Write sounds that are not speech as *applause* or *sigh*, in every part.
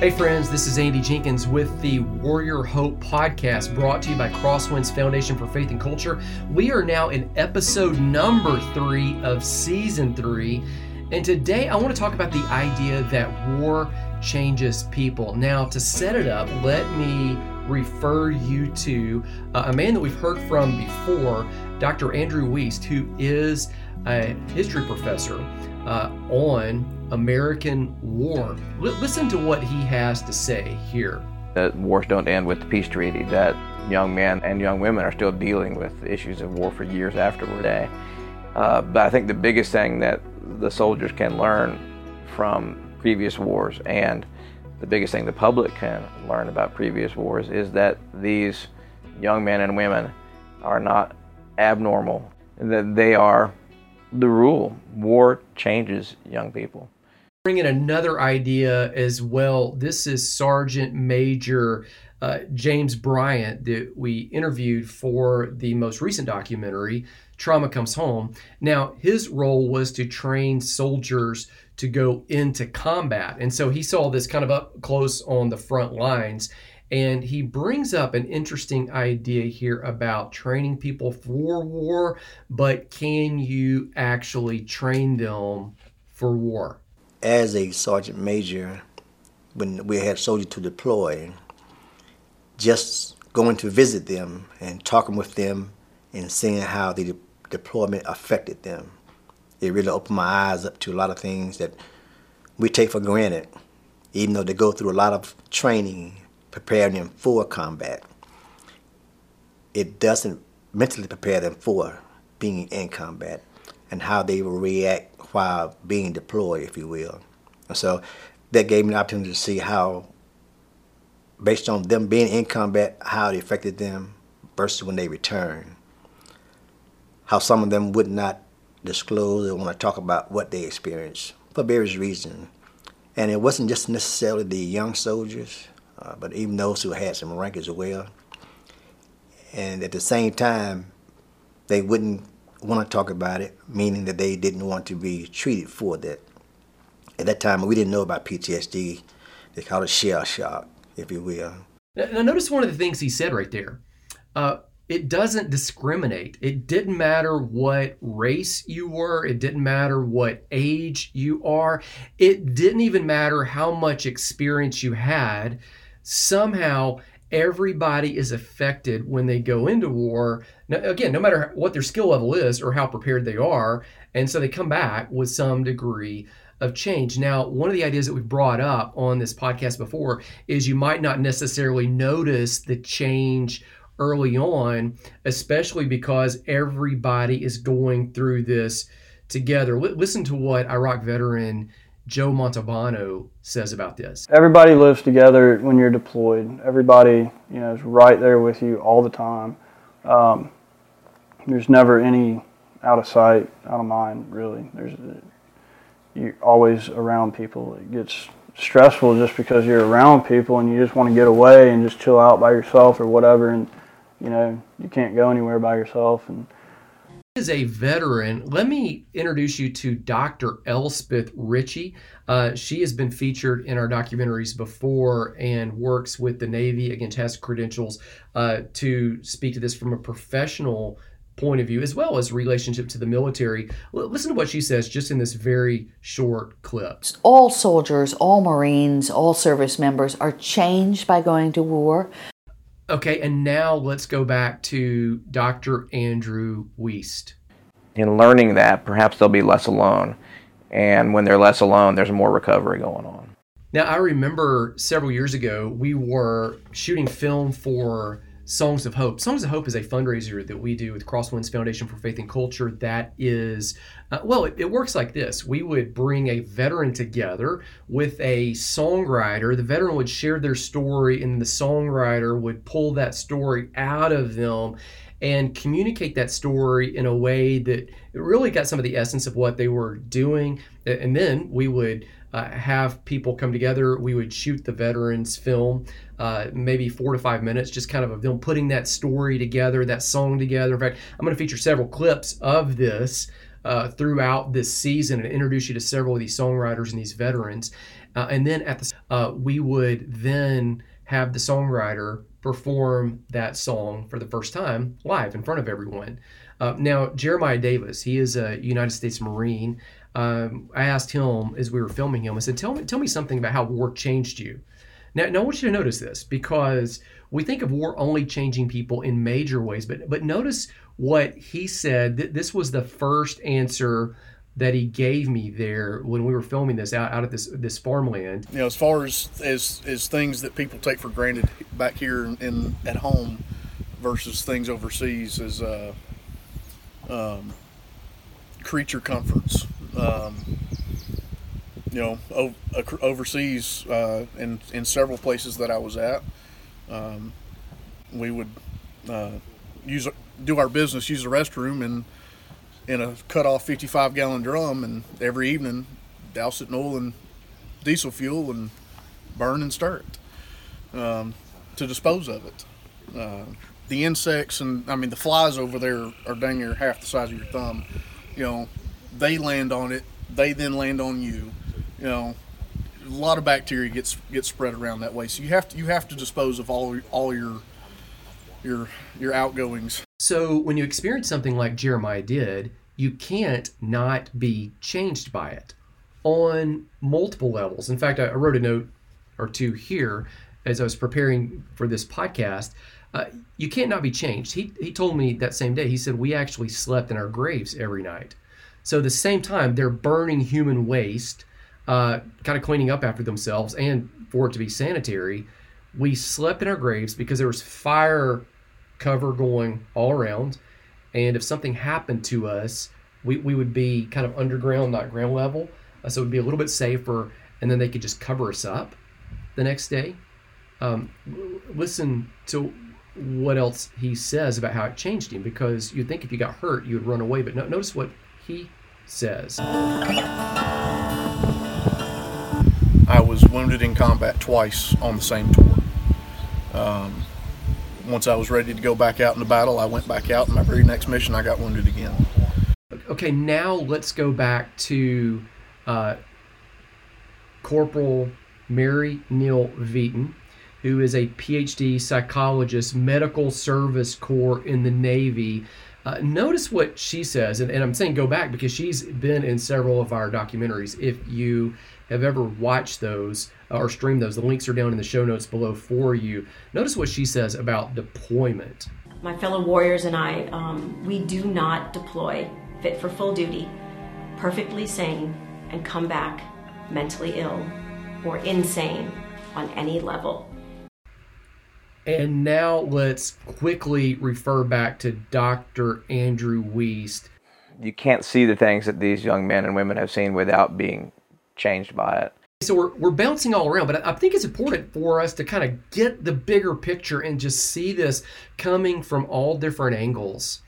Hey, friends, this is Andy Jenkins with the Warrior Hope podcast brought to you by Crosswinds Foundation for Faith and Culture. We are now in episode number three of season three. And today I want to talk about the idea that war changes people. Now, to set it up, let me refer you to uh, a man that we've heard from before, Dr. Andrew Wiest, who is a history professor uh, on American war. L- listen to what he has to say here. That wars don't end with the peace treaty, that young men and young women are still dealing with issues of war for years afterward. Uh, but I think the biggest thing that the soldiers can learn from previous wars and the biggest thing the public can learn about previous wars is that these young men and women are not abnormal, that they are the rule. War changes young people. Bring in another idea as well. This is Sergeant Major uh, James Bryant that we interviewed for the most recent documentary, Trauma Comes Home. Now, his role was to train soldiers to go into combat. And so he saw this kind of up close on the front lines. And he brings up an interesting idea here about training people for war, but can you actually train them for war? As a sergeant major, when we had soldiers to deploy, just going to visit them and talking with them and seeing how the de- deployment affected them, it really opened my eyes up to a lot of things that we take for granted, even though they go through a lot of training preparing them for combat. It doesn't mentally prepare them for being in combat and how they will react while being deployed, if you will. And so that gave me an opportunity to see how, based on them being in combat, how it affected them versus when they return. How some of them would not disclose or want to talk about what they experienced for various reasons. And it wasn't just necessarily the young soldiers, uh, but even those who had some rank as well. And at the same time, they wouldn't want to talk about it, meaning that they didn't want to be treated for that. At that time, we didn't know about PTSD. They called it shell shock, if you will. Now, notice one of the things he said right there. Uh, it doesn't discriminate. It didn't matter what race you were, it didn't matter what age you are, it didn't even matter how much experience you had somehow everybody is affected when they go into war. Now, again, no matter what their skill level is or how prepared they are. And so they come back with some degree of change. Now, one of the ideas that we've brought up on this podcast before is you might not necessarily notice the change early on, especially because everybody is going through this together. L- listen to what Iraq veteran Joe Montalbano says about this. Everybody lives together when you're deployed. Everybody, you know, is right there with you all the time. Um, there's never any out of sight, out of mind. Really, there's you're always around people. It gets stressful just because you're around people and you just want to get away and just chill out by yourself or whatever, and you know you can't go anywhere by yourself and is a veteran. Let me introduce you to Dr. Elspeth Ritchie. Uh, she has been featured in our documentaries before and works with the Navy, again, has credentials uh, to speak to this from a professional point of view as well as relationship to the military. L- listen to what she says just in this very short clip. All soldiers, all Marines, all service members are changed by going to war. Okay, and now let's go back to Dr. Andrew Wiest. In learning that, perhaps they'll be less alone. And when they're less alone, there's more recovery going on. Now, I remember several years ago, we were shooting film for Songs of Hope. Songs of Hope is a fundraiser that we do with Crosswinds Foundation for Faith and Culture that is, uh, well, it, it, works like this. We would bring a veteran together with a songwriter. The veteran would share their story, and the songwriter would pull that story out of them and communicate that story in a way that really got some of the essence of what they were doing. And then we would uh, have people come together. We would shoot the veterans film, uh, maybe four to five minutes, just kind of them putting that story together, that song together. In fact, I'm going to feature several clips of this uh, throughout this season and introduce you to several of these songwriters and these veterans. Uh, and then at the uh, we would then have the songwriter perform that song for the first time live in front of everyone. Uh, now Jeremiah Davis, he is a United States Marine. Um, I asked him as we were filming him. I said, "Tell me, tell me something about how war changed you." Now, now I want you to notice this because we think of war only changing people in major ways, but but notice what he said. This was the first answer that he gave me there when we were filming this out, out at this this farmland. You know, as far as, as as things that people take for granted back here in, at home versus things overseas is uh, um, creature comforts. Um, you know, overseas uh, in in several places that I was at, um, we would uh, use do our business, use the restroom, and in a cut off 55 gallon drum, and every evening douse it in oil and diesel fuel and burn and stir it um, to dispose of it. Uh, the insects and I mean the flies over there are dang near half the size of your thumb. You know, they land on it. They then land on you. You know, a lot of bacteria gets gets spread around that way. So you have to you have to dispose of all all your your your outgoings. So when you experience something like Jeremiah did, you can't not be changed by it on multiple levels. In fact, I wrote a note or two here as I was preparing for this podcast. Uh, you can't not be changed. He, he told me that same day, he said, We actually slept in our graves every night. So, at the same time, they're burning human waste, uh, kind of cleaning up after themselves, and for it to be sanitary. We slept in our graves because there was fire cover going all around. And if something happened to us, we, we would be kind of underground, not ground level. Uh, so it would be a little bit safer. And then they could just cover us up the next day. Um, listen to what else he says about how it changed him because you'd think if you got hurt, you would run away. But no, notice what he says. Wounded in combat twice on the same tour. Um, once I was ready to go back out into battle, I went back out. And my very next mission, I got wounded again. Okay, now let's go back to uh, Corporal Mary Neal Vieten, who is a PhD psychologist, medical service corps in the Navy. Uh, notice what she says, and, and, I'm saying go back because she's been in several of our documentaries. If you have ever watched those uh, or streamed those, the links are down in the show notes below for you. Notice what she says about deployment. My fellow warriors and I, um, we do not deploy fit for full duty, perfectly sane, and come back mentally ill or insane on any level. And now let's quickly refer back to Dr. Andrew Wiest. You can't see the things that these young men and women have seen without being changed by it. So we're, we're bouncing all around, but I think it's important for us to kind of get the bigger picture and just see this coming from all different angles.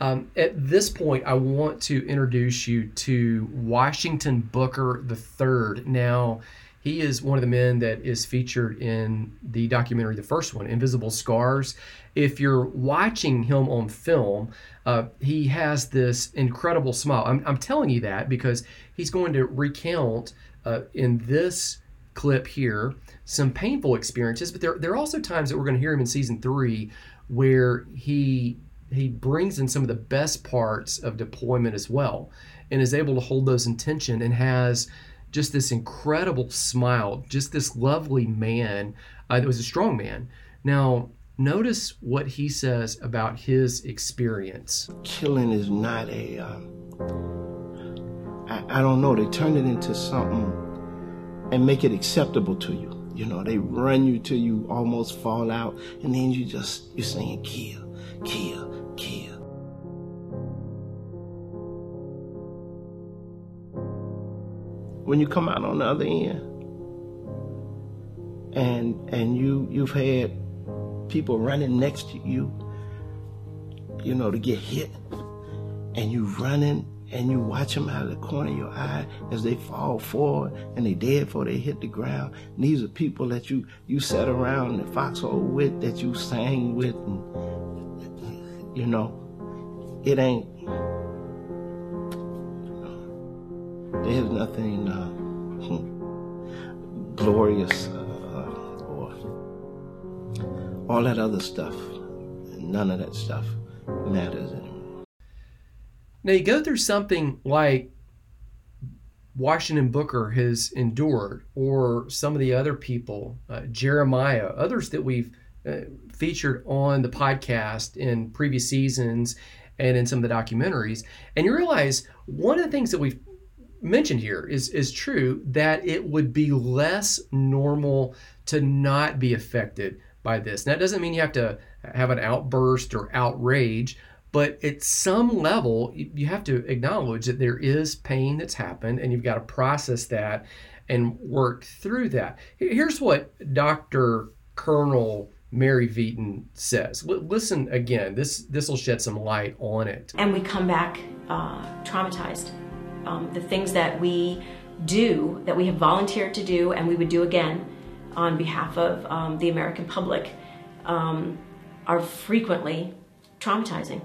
Um, at this point, I want to introduce you to Washington Booker III. Now, he is one of the men that is featured in the documentary, the first one, Invisible Scars. If you're watching him on film, uh, he has this incredible smile. I'm, I'm, telling you that because he's going to recount uh, in this clip here some painful experiences, but there, there are also times that we're going to hear him in season three where he he brings in some of the best parts of deployment as well and is able to hold those in tension and has just this incredible smile, just this lovely man uh, that was a strong man. Now, notice what he says about his experience. Killing is not a. Um, I, I don't know, they turn it into something and make it acceptable to you. You know, they run you till you almost fall out, and then you just, you're saying, kill, kill, kill. When you come out on the other end and and you you've had people running next to you you know to get hit and you running and you watch them out of the corner of your eye as they fall forward and they dead before they hit the ground. And these are people that you you sat around in the foxhole with, that you sang with, and you know, it ain't there's nothing uh, *laughs* glorious uh, or all that other stuff. None of that stuff matters anymore. Now you go through something like Washington Booker has endured, or some of the other people, uh, Jeremiah, others that we've uh, featured on the podcast in previous seasons and in some of the documentaries, and you realize one of the things that we've mentioned here is is true that it would be less normal to not be affected by this. Now, that doesn't mean you have to have an outburst or outrage, but at some level, you have to acknowledge that there is pain that's happened and you've got to process that and work through that. Here's what Dr. Colonel Mary Vieten says. L- listen again. This this will shed some light on it. And we come back uh, traumatized. Um, the things that we do, that we have volunteered to do, and we would do again on behalf of um, the American public, um, are frequently traumatizing.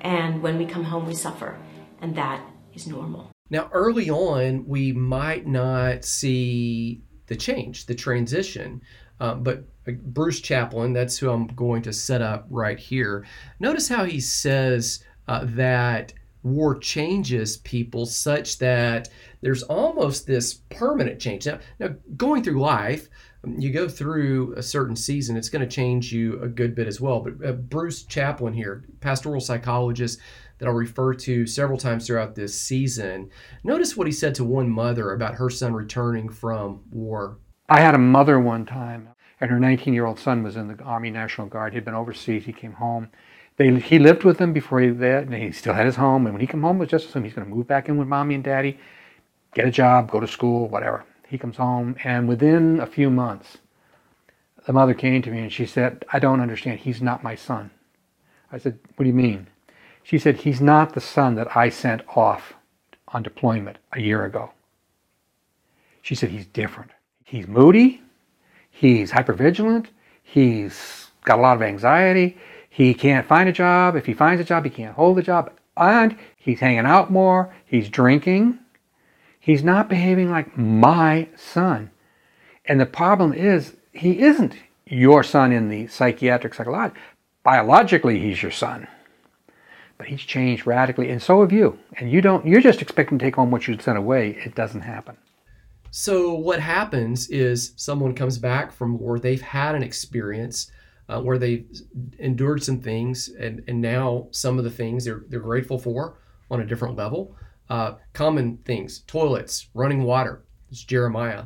And when we come home, we suffer, and that is normal. Now, early on, we might not see the change, the transition, uh, but Bruce Chaplin, that's who I'm going to set up right here. Notice how he says uh, that war changes people such that there's almost this permanent change. Now, now going through life, you go through a certain season, it's going to change you a good bit as well. But uh, Bruce Chaplin here, pastoral psychologist that I'll refer to several times throughout this season, notice what he said to one mother about her son returning from war. I had a mother one time, and her 19 year old son was in the Army National Guard. He'd been overseas, he came home. They, he lived with them before he that, and he still had his home. And when he came home, it was just assumed he's going to move back in with mommy and daddy, get a job, go to school, whatever. He comes home, and within a few months, the mother came to me and she said, I don't understand. He's not my son. I said, What do you mean? She said, He's not the son that I sent off on deployment a year ago. She said, He's different. He's moody. He's hypervigilant. He's got a lot of anxiety. He can't find a job. If he finds a job, he can't hold a job. And he's hanging out more. He's drinking. He's not behaving like my son. And the problem is, he isn't your son in the psychiatric psychology. Biologically, he's your son. But he's changed radically, and so have you. And you don't you're just expecting to take home what you sent away. It doesn't happen. So what happens is someone comes back from war, they've had an experience uh, where they've endured some things, and, and now some of the things they're, they're grateful for on a different level. Uh, common things, toilets, running water. It's Jeremiah.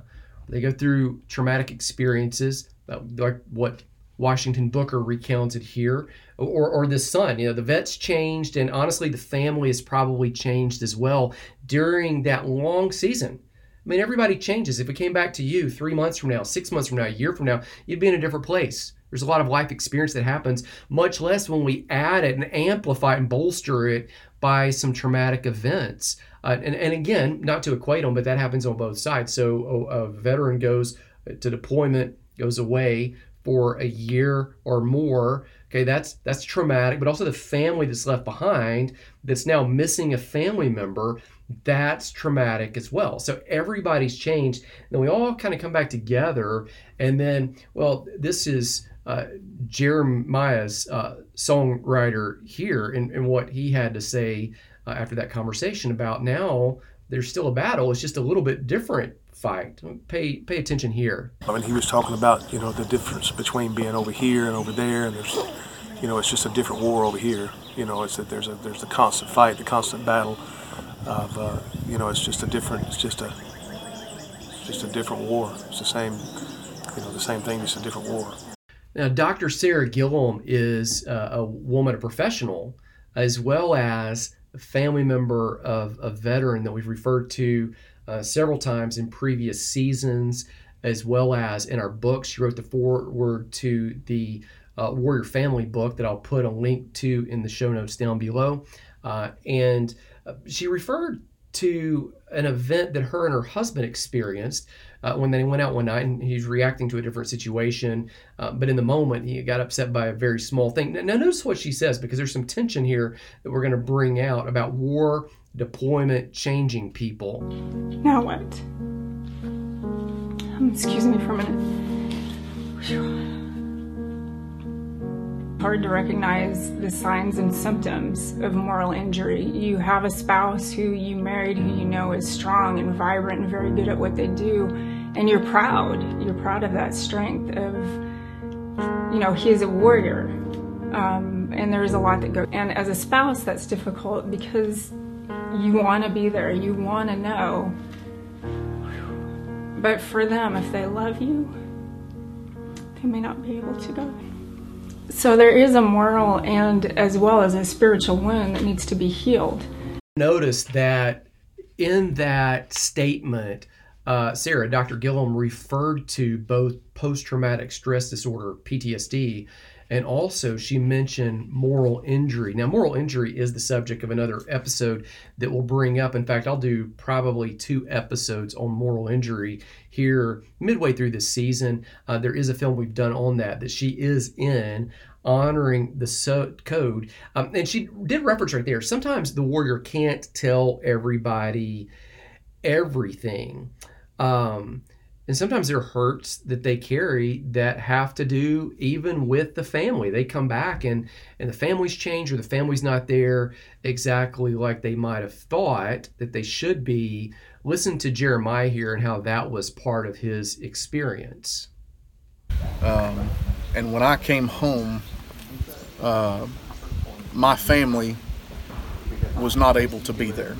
They go through traumatic experiences, uh, like what Washington Booker recounted here, or, or the son. You know, the vet's changed, and honestly, the family has probably changed as well during that long season. I mean, everybody changes. If it came back to you three months from now, six months from now, a year from now, you'd be in a different place. There's a lot of life experience that happens, much less when we add it and amplify it and bolster it by some traumatic events. Uh, and, and again, not to equate them, but that happens on both sides. So a, a veteran goes to deployment, goes away for a year or more. Okay, that's that's traumatic, but also the family that's left behind that's now missing a family member, that's traumatic as well. So everybody's changed. Then we all kind of come back together, and then, well, this is uh, Jeremiah's uh, songwriter here and, and what he had to say uh, after that conversation about now there's still a battle. It's just a little bit different fight. Pay pay attention here. I mean, he was talking about you know the difference between being over here and over there, and there's you know it's just a different war over here. You know, it's that there's a there's the constant fight, the constant battle of uh, you know it's just a different it's just a just a different war. It's the same you know the same thing. It's a different war. Now, Dr. Sarah Gillum is uh, a woman, a professional, as well as a family member of a veteran that we've referred to uh, several times in previous seasons, as well as in our books. She wrote the foreword to the uh, Warrior Family book that I'll put a link to in the show notes down below. Uh, and uh, she referred to an event that her and her husband experienced uh, when they went out one night and he's reacting to a different situation. Uh, but in the moment, he got upset by a very small thing. Now, notice what she says because there's some tension here that we're going to bring out about war, deployment, changing people. Now what? Um, excuse me for a minute. Hard to recognize the signs and symptoms of moral injury. You have a spouse who you married who you know is strong and vibrant and very good at what they do, and you're proud. You're proud of that strength of, you know, he is a warrior. Um, and there's a lot that goes. And as a spouse, that's difficult because you want to be there, you want to know. But for them, if they love you, they may not be able to go. So there is a moral and as well as a spiritual wound that needs to be healed. Notice that in that statement, uh, Sarah, Dr. Gillum referred to both post traumatic stress disorder, PTSD, and also, she mentioned moral injury. Now, moral injury is the subject of another episode that we'll bring up. In fact, I'll do probably two episodes on moral injury here midway through this season. Uh, there is a film we've done on that that she is in honoring the so- code. Um, and she did reference right there. Sometimes the warrior can't tell everybody everything. Um, and sometimes there are hurts that they carry that have to do even with the family. They come back and and the family's changed or the family's not there exactly like they might have thought that they should be. Listen to Jeremiah here and how that was part of his experience. Um, and when I came home, uh, my family was not able to be there.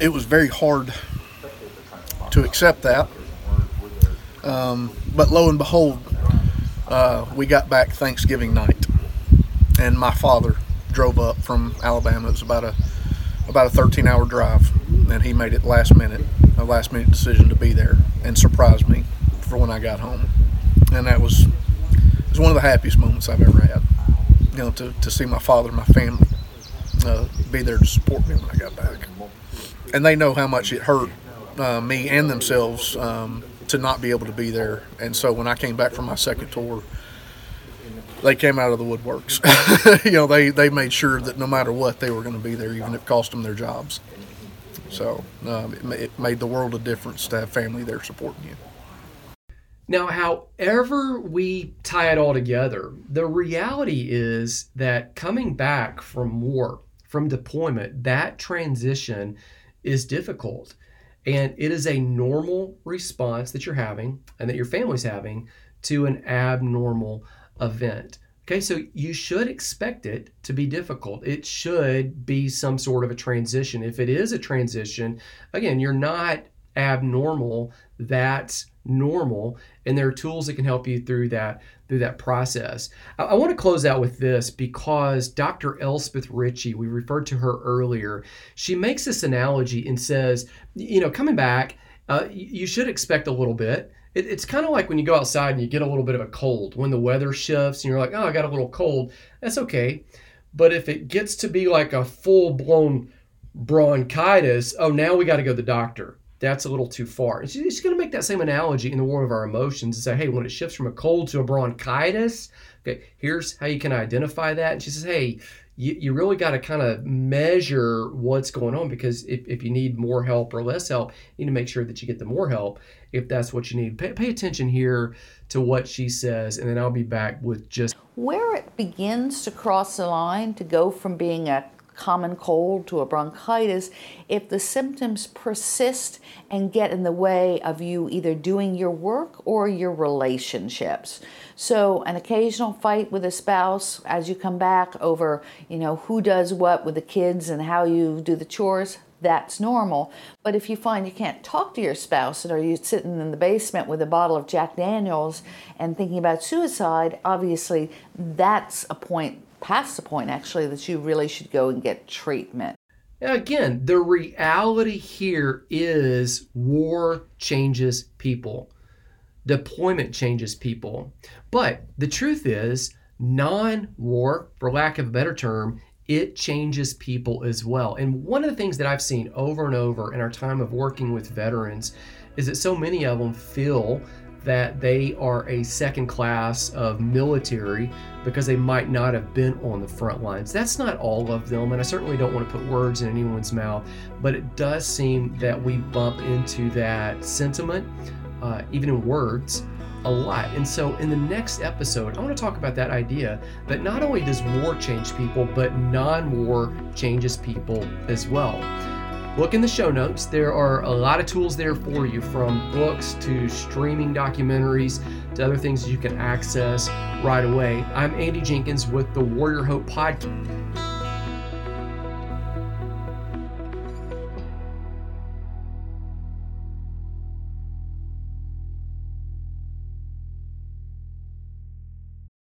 It was very hard to accept that. Um, but lo and behold, uh, we got back Thanksgiving night, and my father drove up from Alabama. It was about a about a 13 hour drive, and he made it last minute, a last minute decision to be there and surprise me for when I got home, and that was it was one of the happiest moments I've ever had. You know, to, to see my father and my family uh, be there to support me when I got back and they know how much it hurt uh, me and themselves um, to not be able to be there. And so when I came back from my second tour, they came out of the woodworks. *laughs* you know, they, they made sure that no matter what, they were going to be there, even if it cost them their jobs. So um, it, it made the world of difference to have family there supporting you. Now, however we tie it all together, the reality is that coming back from war, from deployment, that transition is difficult. And it is a normal response that you're having and that your family's having to an abnormal event. Okay, so you should expect it to be difficult. It should be some sort of a transition. If it is a transition, again, you're not abnormal, that's normal. And there are tools that can help you through that through that process. I, I want to close out with this because Dr. Elspeth Ritchie, we referred to her earlier, she makes this analogy and says, you know, coming back, uh, you should expect a little bit. It, it's kind of like when you go outside and you get a little bit of a cold. When the weather shifts and you're like, oh, I got a little cold, that's okay. But if it gets to be like a full blown bronchitis, oh, now we got to go to the doctor that's a little too far. And she's going to make that same analogy in the world of our emotions and say, hey, when it shifts from a cold to a bronchitis, okay, here's how you can identify that. And she says, hey, you, you really got to kind of measure what's going on because if, if you need more help or less help, you need to make sure that you get the more help if that's what you need. Pay, pay attention here to what she says, and then I'll be back with just where it begins to cross the line to go from being a common cold to a bronchitis, if the symptoms persist and get in the way of you either doing your work or your relationships. So, an occasional fight with a spouse as you come back over, you know, who does what with the kids and how you do the chores, that's normal. But if you find you can't talk to your spouse and are you sitting in the basement with a bottle of Jack Daniels and thinking about suicide, obviously that's a point past the point actually that you really should go and get treatment. Again, the reality here is war changes people. Deployment changes people. But the truth is, non war, for lack of a better term, it changes people as well. And one of the things that I've seen over and over in our time of working with veterans is that so many of them feel that they are a second class of military because they might not have been on the front lines. That's not all of them, and I certainly don't want to put words in anyone's mouth, but it does seem that we bump into that sentiment, uh, even in words, a lot. And so, in the next episode, I want to talk about that idea that not only does war change people, but non war changes people as well. Look in the show notes. There are a lot of tools there for you from books to streaming documentaries to other things you can access right away. I'm Andy Jenkins with the Warrior Hope Podcast.